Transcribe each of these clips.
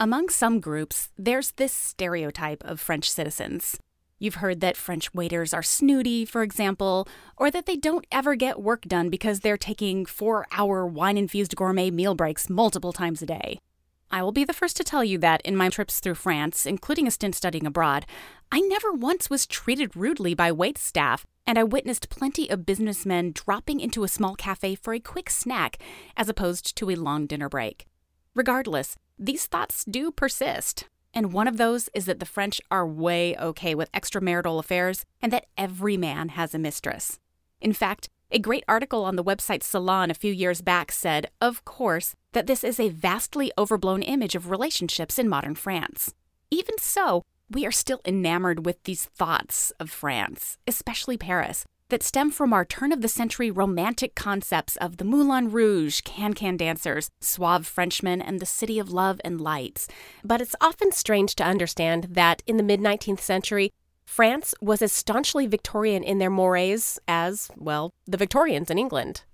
Among some groups, there's this stereotype of French citizens. You've heard that French waiters are snooty, for example, or that they don't ever get work done because they're taking four hour wine infused gourmet meal breaks multiple times a day. I will be the first to tell you that in my trips through France, including a stint studying abroad, I never once was treated rudely by wait staff, and I witnessed plenty of businessmen dropping into a small cafe for a quick snack as opposed to a long dinner break. Regardless, these thoughts do persist. And one of those is that the French are way okay with extramarital affairs and that every man has a mistress. In fact, a great article on the website Salon a few years back said, of course, that this is a vastly overblown image of relationships in modern France. Even so, we are still enamored with these thoughts of France, especially Paris, that stem from our turn of the century romantic concepts of the Moulin Rouge, can can dancers, suave Frenchmen, and the city of love and lights. But it's often strange to understand that in the mid 19th century, France was as staunchly Victorian in their mores as, well, the Victorians in England.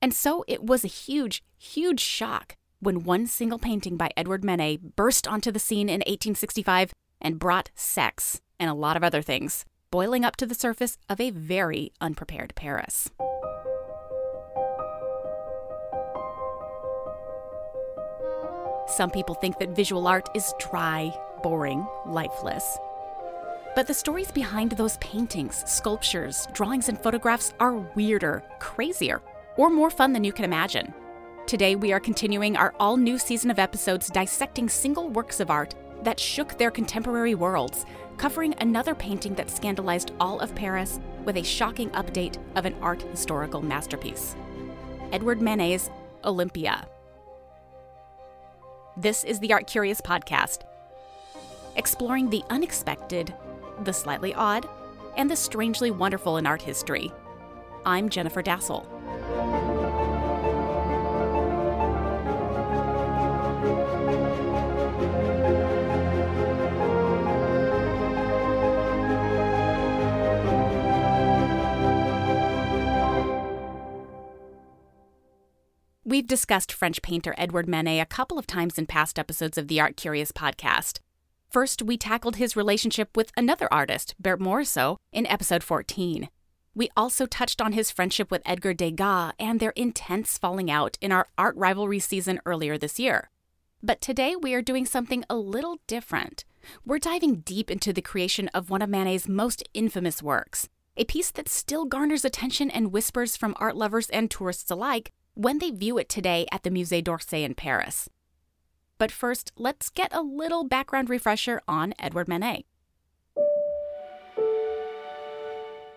And so it was a huge, huge shock when one single painting by Edouard Manet burst onto the scene in 1865 and brought sex and a lot of other things boiling up to the surface of a very unprepared Paris. Some people think that visual art is dry, boring, lifeless. But the stories behind those paintings, sculptures, drawings, and photographs are weirder, crazier, or more fun than you can imagine. Today, we are continuing our all new season of episodes dissecting single works of art that shook their contemporary worlds covering another painting that scandalized all of Paris with a shocking update of an art historical masterpiece Edouard Manet's Olympia. This is the Art Curious podcast, exploring the unexpected, the slightly odd, and the strangely wonderful in art history. I'm Jennifer Dasal. We've discussed French painter Edouard Manet a couple of times in past episodes of the Art Curious podcast. First, we tackled his relationship with another artist, Berthe Morisot, in episode 14. We also touched on his friendship with Edgar Degas and their intense falling out in our art rivalry season earlier this year. But today we are doing something a little different. We're diving deep into the creation of one of Manet's most infamous works, a piece that still garners attention and whispers from art lovers and tourists alike when they view it today at the Musée d'Orsay in Paris. But first, let's get a little background refresher on Edouard Manet.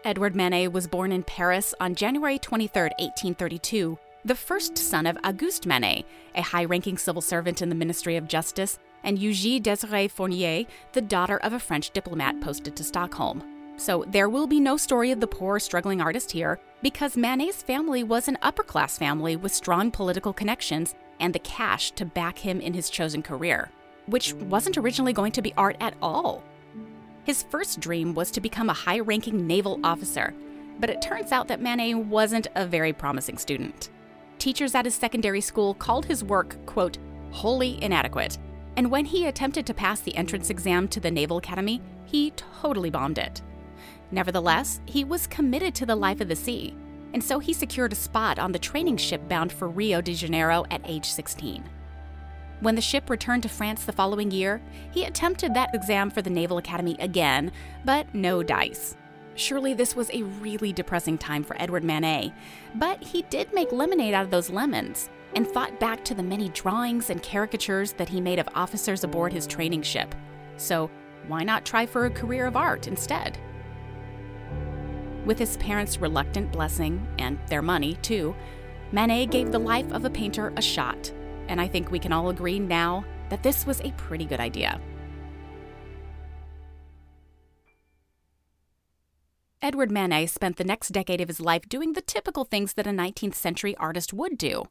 Edouard Manet was born in Paris on January 23, 1832, the first son of Auguste Manet, a high ranking civil servant in the Ministry of Justice, and Eugénie Désirée Fournier, the daughter of a French diplomat posted to Stockholm. So there will be no story of the poor, struggling artist here, because Manet's family was an upper class family with strong political connections and the cash to back him in his chosen career, which wasn't originally going to be art at all. His first dream was to become a high ranking naval officer, but it turns out that Manet wasn't a very promising student. Teachers at his secondary school called his work, quote, wholly inadequate, and when he attempted to pass the entrance exam to the Naval Academy, he totally bombed it. Nevertheless, he was committed to the life of the sea, and so he secured a spot on the training ship bound for Rio de Janeiro at age 16. When the ship returned to France the following year, he attempted that exam for the Naval Academy again, but no dice. Surely this was a really depressing time for Edouard Manet, but he did make lemonade out of those lemons and thought back to the many drawings and caricatures that he made of officers aboard his training ship. So, why not try for a career of art instead? With his parents' reluctant blessing, and their money too, Manet gave the life of a painter a shot, and I think we can all agree now that this was a pretty good idea. Edouard Manet spent the next decade of his life doing the typical things that a 19th century artist would do.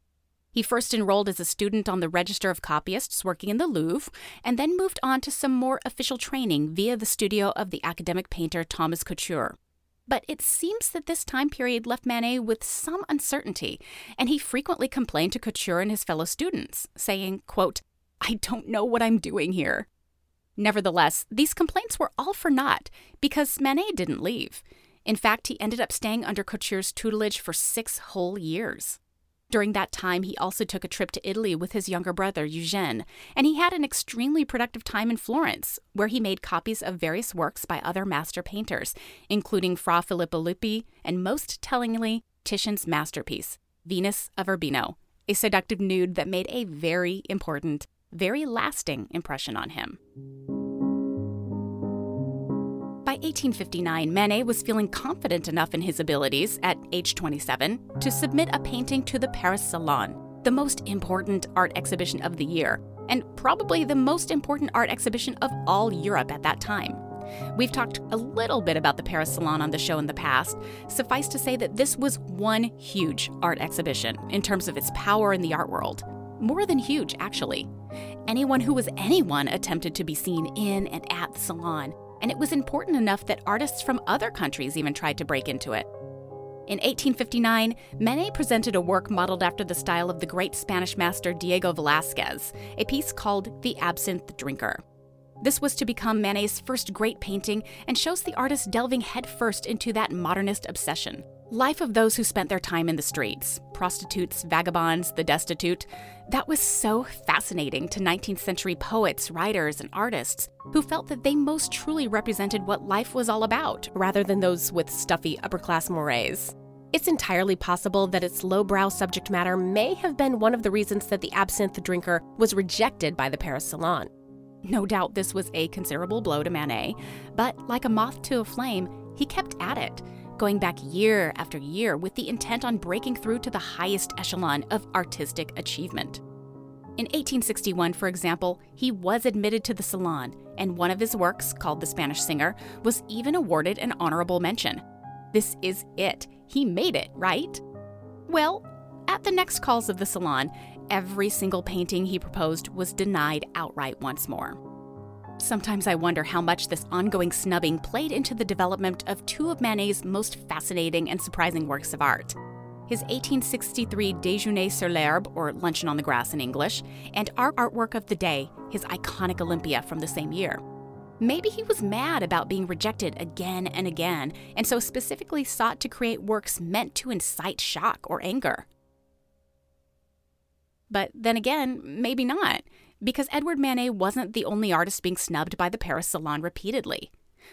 He first enrolled as a student on the Register of Copyists working in the Louvre, and then moved on to some more official training via the studio of the academic painter Thomas Couture. But it seems that this time period left Manet with some uncertainty, and he frequently complained to Couture and his fellow students, saying, quote, I don't know what I'm doing here. Nevertheless, these complaints were all for naught because Manet didn't leave. In fact, he ended up staying under Couture's tutelage for six whole years. During that time, he also took a trip to Italy with his younger brother, Eugene, and he had an extremely productive time in Florence, where he made copies of various works by other master painters, including Fra Filippo Lippi and, most tellingly, Titian's masterpiece, Venus of Urbino, a seductive nude that made a very important, very lasting impression on him. By 1859, Manet was feeling confident enough in his abilities, at age 27, to submit a painting to the Paris Salon, the most important art exhibition of the year, and probably the most important art exhibition of all Europe at that time. We've talked a little bit about the Paris Salon on the show in the past. Suffice to say that this was one huge art exhibition in terms of its power in the art world. More than huge, actually. Anyone who was anyone attempted to be seen in and at the salon, and it was important enough that artists from other countries even tried to break into it. In 1859, Manet presented a work modeled after the style of the great Spanish master Diego Velázquez, a piece called The Absinthe Drinker. This was to become Manet's first great painting and shows the artist delving headfirst into that modernist obsession. Life of those who spent their time in the streets, prostitutes, vagabonds, the destitute, that was so fascinating to 19th century poets, writers, and artists who felt that they most truly represented what life was all about, rather than those with stuffy upper class mores. It's entirely possible that its lowbrow subject matter may have been one of the reasons that the absinthe drinker was rejected by the Paris Salon. No doubt this was a considerable blow to Manet, but like a moth to a flame, he kept at it going back year after year with the intent on breaking through to the highest echelon of artistic achievement. In 1861, for example, he was admitted to the Salon, and one of his works, called The Spanish Singer, was even awarded an honorable mention. This is it. He made it, right? Well, at the next calls of the Salon, every single painting he proposed was denied outright once more. Sometimes I wonder how much this ongoing snubbing played into the development of two of Manet's most fascinating and surprising works of art. His 1863 Déjeuner sur l'herbe, or Luncheon on the Grass in English, and our artwork of the day, his iconic Olympia from the same year. Maybe he was mad about being rejected again and again, and so specifically sought to create works meant to incite shock or anger. But then again, maybe not because Edouard Manet wasn't the only artist being snubbed by the Paris Salon repeatedly.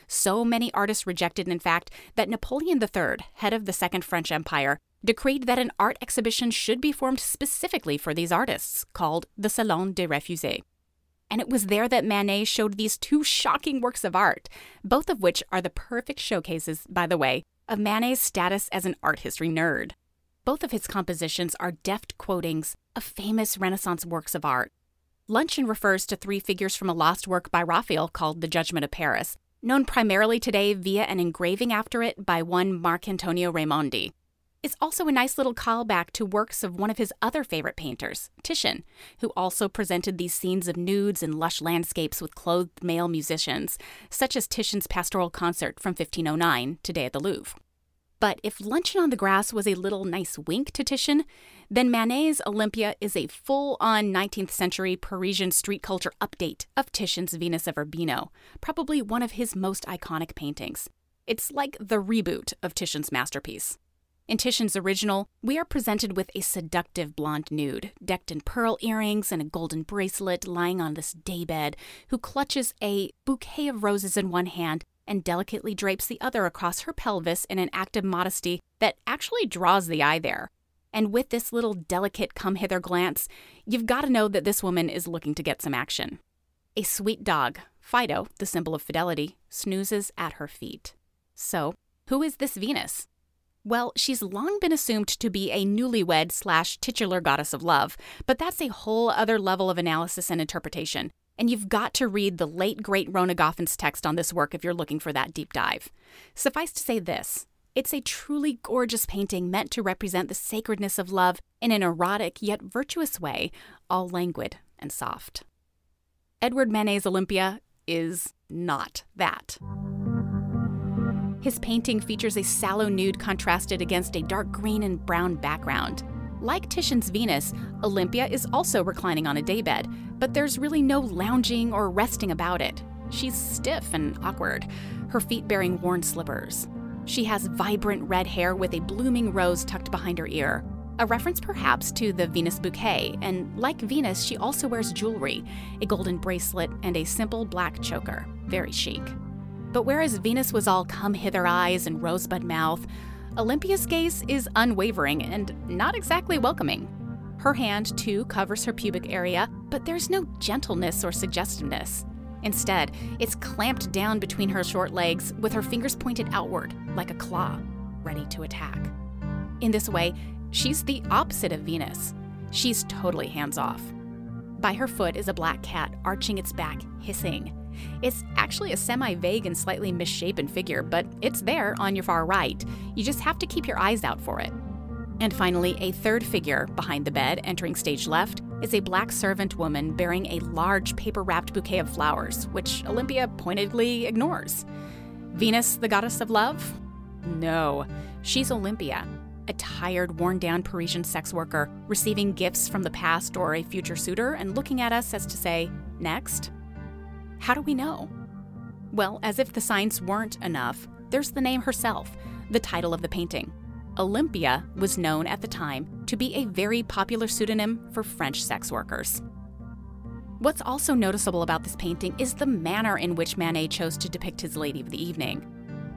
So many artists rejected, in fact, that Napoleon III, head of the Second French Empire, decreed that an art exhibition should be formed specifically for these artists, called the Salon des Refusés. And it was there that Manet showed these two shocking works of art, both of which are the perfect showcases, by the way, of Manet's status as an art history nerd. Both of his compositions are deft quotings of famous Renaissance works of art, Luncheon refers to three figures from a lost work by Raphael called The Judgment of Paris, known primarily today via an engraving after it by one Marcantonio Raimondi. It's also a nice little callback to works of one of his other favorite painters, Titian, who also presented these scenes of nudes and lush landscapes with clothed male musicians, such as Titian's Pastoral Concert from 1509, today at the Louvre. But if Luncheon on the Grass was a little nice wink to Titian, then Manet's Olympia is a full on 19th century Parisian street culture update of Titian's Venus of Urbino, probably one of his most iconic paintings. It's like the reboot of Titian's masterpiece. In Titian's original, we are presented with a seductive blonde nude, decked in pearl earrings and a golden bracelet, lying on this daybed, who clutches a bouquet of roses in one hand and delicately drapes the other across her pelvis in an act of modesty that actually draws the eye there. And with this little delicate come hither glance, you've got to know that this woman is looking to get some action. A sweet dog, Fido, the symbol of fidelity, snoozes at her feet. So, who is this Venus? Well, she's long been assumed to be a newlywed slash titular goddess of love, but that's a whole other level of analysis and interpretation, And you've got to read the late great Rona Goffen's text on this work if you're looking for that deep dive. Suffice to say this it's a truly gorgeous painting meant to represent the sacredness of love in an erotic yet virtuous way, all languid and soft. Edouard Manet's Olympia is not that. His painting features a sallow nude contrasted against a dark green and brown background. Like Titian's Venus, Olympia is also reclining on a daybed, but there's really no lounging or resting about it. She's stiff and awkward, her feet bearing worn slippers. She has vibrant red hair with a blooming rose tucked behind her ear, a reference perhaps to the Venus bouquet, and like Venus, she also wears jewelry a golden bracelet and a simple black choker. Very chic. But whereas Venus was all come hither eyes and rosebud mouth, Olympia's gaze is unwavering and not exactly welcoming. Her hand, too, covers her pubic area, but there's no gentleness or suggestiveness. Instead, it's clamped down between her short legs with her fingers pointed outward, like a claw, ready to attack. In this way, she's the opposite of Venus. She's totally hands off. By her foot is a black cat arching its back, hissing. It's actually a semi vague and slightly misshapen figure, but it's there on your far right. You just have to keep your eyes out for it. And finally, a third figure behind the bed, entering stage left, is a black servant woman bearing a large paper wrapped bouquet of flowers, which Olympia pointedly ignores. Venus, the goddess of love? No, she's Olympia, a tired, worn down Parisian sex worker receiving gifts from the past or a future suitor and looking at us as to say, next. How do we know? Well, as if the signs weren't enough, there's the name herself, the title of the painting. Olympia was known at the time to be a very popular pseudonym for French sex workers. What's also noticeable about this painting is the manner in which Manet chose to depict his Lady of the Evening.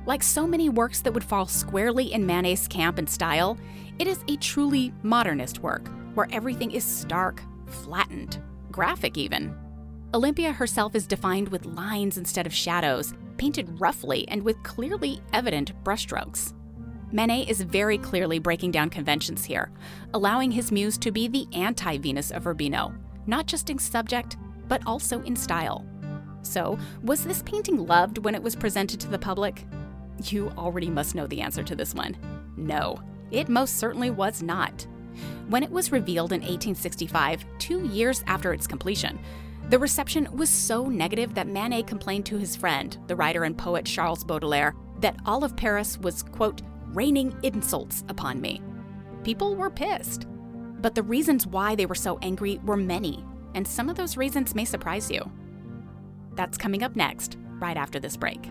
Like so many works that would fall squarely in Manet's camp and style, it is a truly modernist work where everything is stark, flattened, graphic even. Olympia herself is defined with lines instead of shadows, painted roughly and with clearly evident brushstrokes. Manet is very clearly breaking down conventions here, allowing his muse to be the anti Venus of Urbino, not just in subject, but also in style. So, was this painting loved when it was presented to the public? You already must know the answer to this one. No, it most certainly was not. When it was revealed in 1865, two years after its completion, the reception was so negative that Manet complained to his friend, the writer and poet Charles Baudelaire, that all of Paris was, quote, raining insults upon me. People were pissed. But the reasons why they were so angry were many, and some of those reasons may surprise you. That's coming up next, right after this break.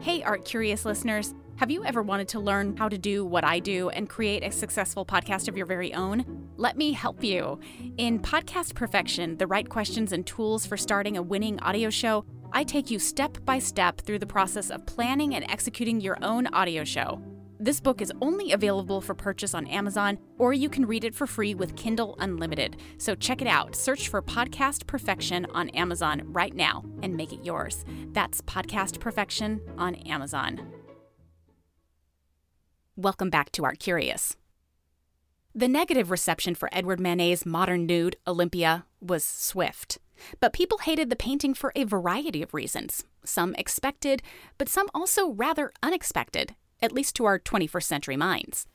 Hey, art curious listeners. Have you ever wanted to learn how to do what I do and create a successful podcast of your very own? Let me help you. In Podcast Perfection The Right Questions and Tools for Starting a Winning Audio Show, I take you step by step through the process of planning and executing your own audio show. This book is only available for purchase on Amazon, or you can read it for free with Kindle Unlimited. So check it out. Search for Podcast Perfection on Amazon right now and make it yours. That's Podcast Perfection on Amazon. Welcome back to Art Curious. The negative reception for Edouard Manet's modern nude, Olympia, was swift. But people hated the painting for a variety of reasons. Some expected, but some also rather unexpected, at least to our 21st century minds.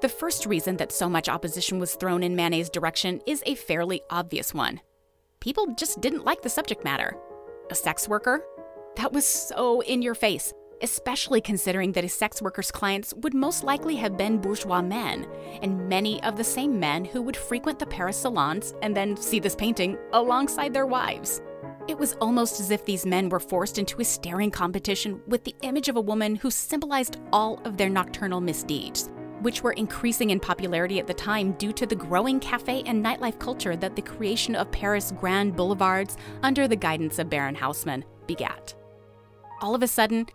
The first reason that so much opposition was thrown in Manet's direction is a fairly obvious one. People just didn't like the subject matter. A sex worker? That was so in your face, especially considering that a sex worker's clients would most likely have been bourgeois men, and many of the same men who would frequent the Paris salons and then see this painting alongside their wives. It was almost as if these men were forced into a staring competition with the image of a woman who symbolized all of their nocturnal misdeeds, which were increasing in popularity at the time due to the growing cafe and nightlife culture that the creation of Paris' grand boulevards under the guidance of Baron Haussmann begat. All of a sudden,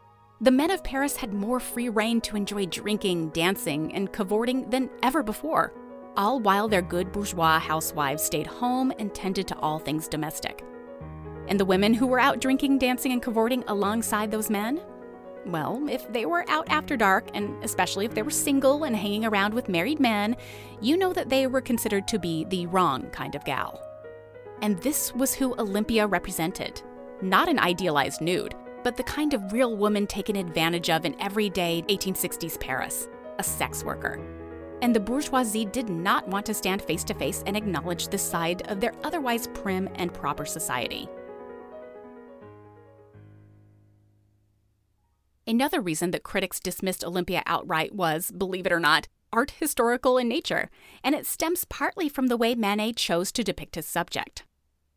the men of Paris had more free rein to enjoy drinking, dancing, and cavorting than ever before, all while their good bourgeois housewives stayed home and tended to all things domestic. And the women who were out drinking, dancing, and cavorting alongside those men? Well, if they were out after dark, and especially if they were single and hanging around with married men, you know that they were considered to be the wrong kind of gal. And this was who Olympia represented. Not an idealized nude, but the kind of real woman taken advantage of in everyday 1860s Paris a sex worker. And the bourgeoisie did not want to stand face to face and acknowledge this side of their otherwise prim and proper society. Another reason that critics dismissed Olympia outright was, believe it or not, art historical in nature, and it stems partly from the way Manet chose to depict his subject.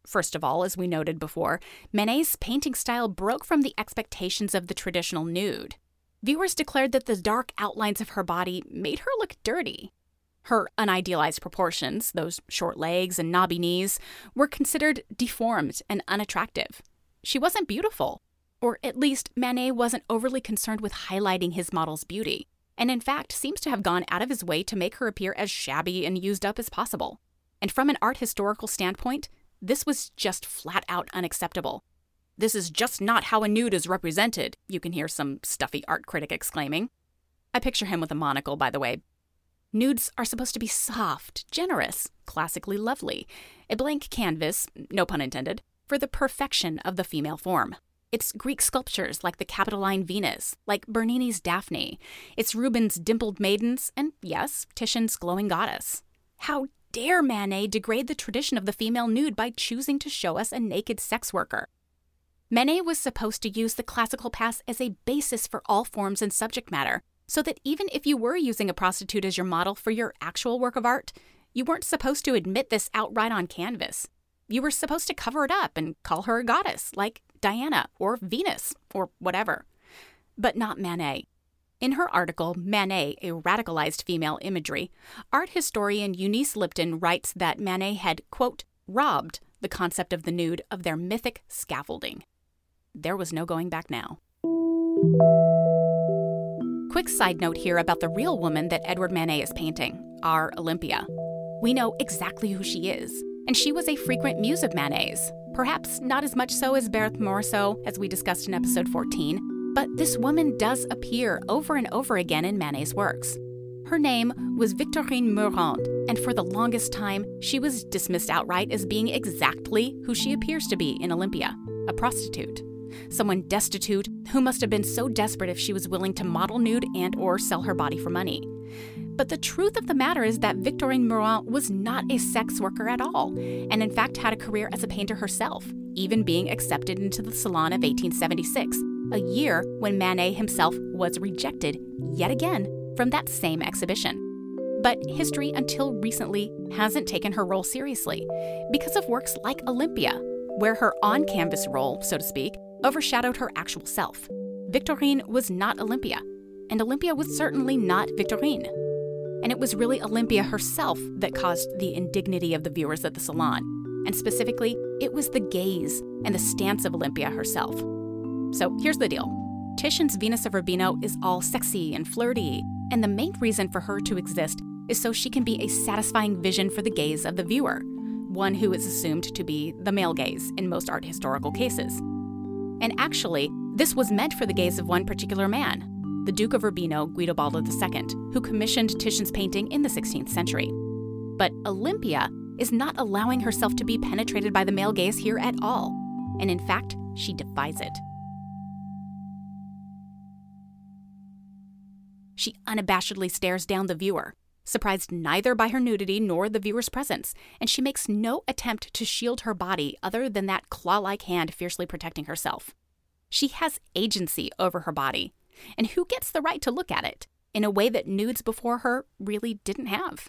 First of all, as we noted before, Manet's painting style broke from the expectations of the traditional nude. Viewers declared that the dark outlines of her body made her look dirty. Her unidealized proportions, those short legs and knobby knees, were considered deformed and unattractive. She wasn't beautiful, or at least, Manet wasn't overly concerned with highlighting his model's beauty, and in fact seems to have gone out of his way to make her appear as shabby and used up as possible. And from an art historical standpoint, this was just flat out unacceptable. This is just not how a nude is represented, you can hear some stuffy art critic exclaiming. I picture him with a monocle, by the way. Nudes are supposed to be soft, generous, classically lovely, a blank canvas, no pun intended, for the perfection of the female form. It's Greek sculptures like the Capitoline Venus, like Bernini's Daphne. It's Rubens' Dimpled Maidens, and yes, Titian's Glowing Goddess. How dare Manet degrade the tradition of the female nude by choosing to show us a naked sex worker? Manet was supposed to use the classical past as a basis for all forms and subject matter, so that even if you were using a prostitute as your model for your actual work of art, you weren't supposed to admit this outright on canvas. You were supposed to cover it up and call her a goddess, like Diana or Venus or whatever. But not Manet. In her article, Manet, a radicalized female imagery, art historian Eunice Lipton writes that Manet had, quote, robbed the concept of the nude of their mythic scaffolding. There was no going back now. Quick side note here about the real woman that Edouard Manet is painting, our Olympia. We know exactly who she is, and she was a frequent muse of Manet's, perhaps not as much so as Berthe Morisot, as we discussed in episode 14, but this woman does appear over and over again in Manet's works. Her name was Victorine Meurent, and for the longest time, she was dismissed outright as being exactly who she appears to be in Olympia a prostitute. Someone destitute who must have been so desperate if she was willing to model nude and or sell her body for money. But the truth of the matter is that Victorine Meurent was not a sex worker at all, and in fact had a career as a painter herself, even being accepted into the Salon of 1876, a year when Manet himself was rejected yet again from that same exhibition. But history, until recently, hasn't taken her role seriously because of works like Olympia, where her on canvas role, so to speak, overshadowed her actual self. Victorine was not Olympia, and Olympia was certainly not Victorine. And it was really Olympia herself that caused the indignity of the viewers at the salon. And specifically, it was the gaze and the stance of Olympia herself. So here's the deal Titian's Venus of Urbino is all sexy and flirty, and the main reason for her to exist is so she can be a satisfying vision for the gaze of the viewer, one who is assumed to be the male gaze in most art historical cases. And actually, this was meant for the gaze of one particular man, the Duke of Urbino, Guidobaldo II, who commissioned Titian's painting in the 16th century. But Olympia is not allowing herself to be penetrated by the male gaze here at all, and in fact, she defies it. She unabashedly stares down the viewer, surprised neither by her nudity nor the viewer's presence, and she makes no attempt to shield her body other than that claw like hand fiercely protecting herself. She has agency over her body, and who gets the right to look at it in a way that nudes before her really didn't have?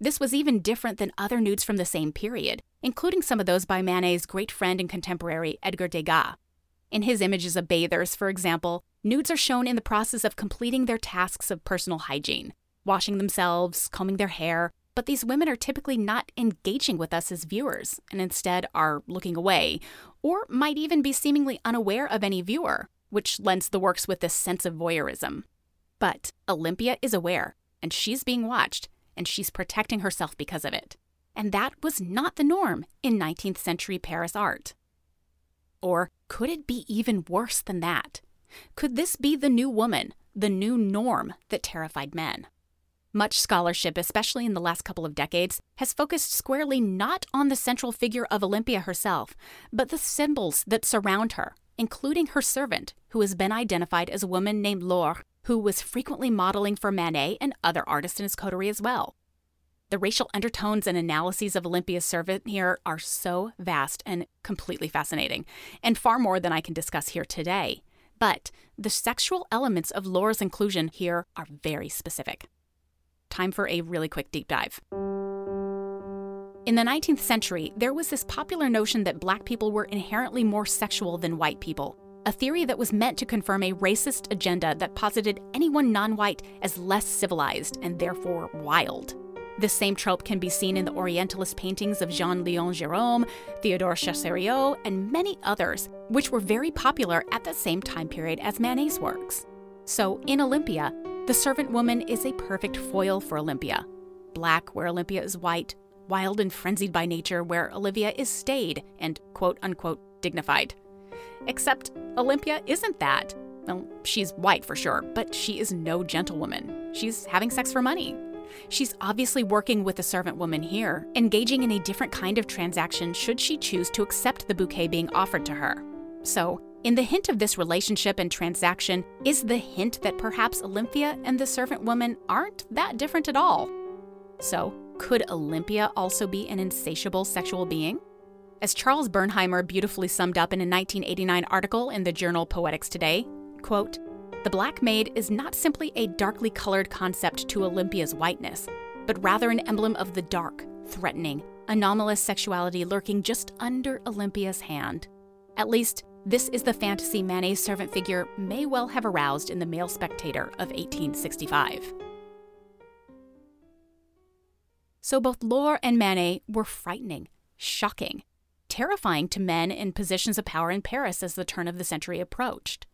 This was even different than other nudes from the same period, including some of those by Manet's great friend and contemporary Edgar Degas. In his images of bathers, for example, nudes are shown in the process of completing their tasks of personal hygiene, washing themselves, combing their hair, but these women are typically not engaging with us as viewers and instead are looking away, or might even be seemingly unaware of any viewer, which lends the works with this sense of voyeurism. But Olympia is aware, and she's being watched, and she's protecting herself because of it. And that was not the norm in 19th century Paris art. Or could it be even worse than that? Could this be the new woman, the new norm that terrified men? Much scholarship, especially in the last couple of decades, has focused squarely not on the central figure of Olympia herself, but the symbols that surround her, including her servant, who has been identified as a woman named Laure who was frequently modeling for Manet and other artists in his coterie as well. The racial undertones and analyses of Olympia's servant here are so vast and completely fascinating, and far more than I can discuss here today. But the sexual elements of Laure's inclusion here are very specific. Time for a really quick deep dive. In the 19th century, there was this popular notion that black people were inherently more sexual than white people, a theory that was meant to confirm a racist agenda that posited anyone non white as less civilized and therefore wild. This same trope can be seen in the Orientalist paintings of Jean Leon Gérôme, Theodore Chassériau, and many others, which were very popular at the same time period as Manet's works. So, in Olympia, the servant woman is a perfect foil for Olympia. Black, where Olympia is white, wild and frenzied by nature, where Olivia is staid and quote unquote dignified. Except Olympia isn't that. Well, she's white for sure, but she is no gentlewoman. She's having sex for money. She's obviously working with a servant woman here, engaging in a different kind of transaction should she choose to accept the bouquet being offered to her. So, in the hint of this relationship and transaction is the hint that perhaps Olympia and the servant woman aren't that different at all. So, could Olympia also be an insatiable sexual being? As Charles Bernheimer beautifully summed up in a 1989 article in the journal Poetics Today, quote, the black maid is not simply a darkly colored concept to Olympia's whiteness, but rather an emblem of the dark, threatening, anomalous sexuality lurking just under Olympia's hand. At least, this is the fantasy Manet's servant figure may well have aroused in the male spectator of 1865. So both Laure and Manet were frightening, shocking, terrifying to men in positions of power in Paris as the turn of the century approached.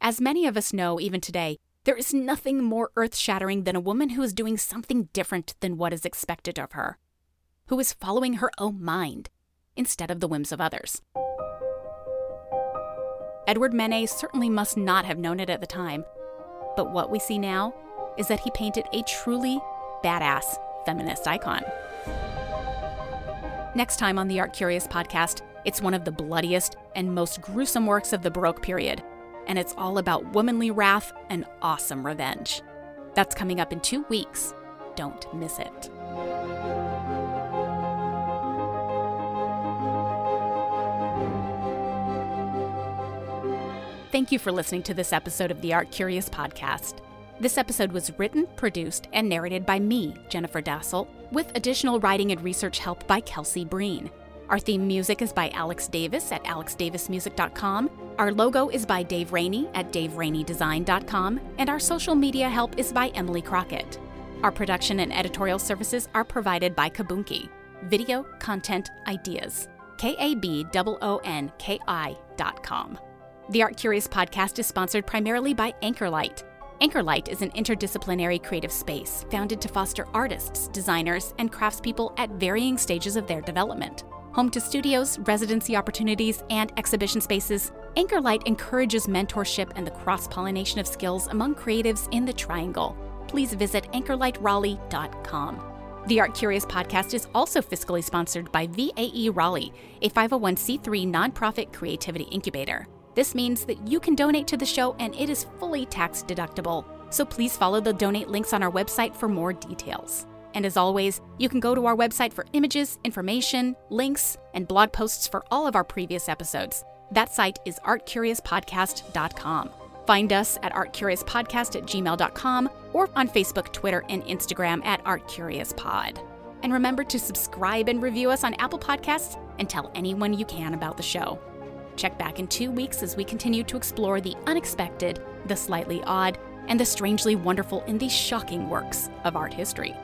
As many of us know even today, there is nothing more earth shattering than a woman who is doing something different than what is expected of her, who is following her own mind instead of the whims of others. Edouard Manet certainly must not have known it at the time, but what we see now is that he painted a truly badass feminist icon. Next time on the Art Curious podcast, it's one of the bloodiest and most gruesome works of the Baroque period, and it's all about womanly wrath and awesome revenge. That's coming up in two weeks. Don't miss it. Thank you for listening to this episode of the Art Curious podcast. This episode was written, produced, and narrated by me, Jennifer Dasal, with additional writing and research help by Kelsey Breen. Our theme music is by Alex Davis at alexdavismusic.com. Our logo is by Dave Rainey at daveraineydesign.com. And our social media help is by Emily Crockett. Our production and editorial services are provided by Kaboonki. Video Content Ideas. K A B O O N K I dot com. The Art Curious podcast is sponsored primarily by Anchorlight Anchorlight is an interdisciplinary creative space founded to foster artists, designers, and craftspeople at varying stages of their development. Home to studios, residency opportunities, and exhibition spaces, Anchorlight encourages mentorship and the cross pollination of skills among creatives in the Triangle. Please visit anchorlightraleigh.com. The Art Curious podcast is also fiscally sponsored by VAE Raleigh, a 501c3 nonprofit creativity incubator. This means that you can donate to the show and it is fully tax deductible. So please follow the donate links on our website for more details. And as always, you can go to our website for images, information, links, and blog posts for all of our previous episodes. That site is artcuriouspodcast.com. Find us at artcuriouspodcast at gmail.com or on Facebook, Twitter, and Instagram at artcuriouspod. And remember to subscribe and review us on Apple Podcasts and tell anyone you can about the show. Check back in two weeks as we continue to explore the unexpected, the slightly odd, and the strangely wonderful in these shocking works of art history.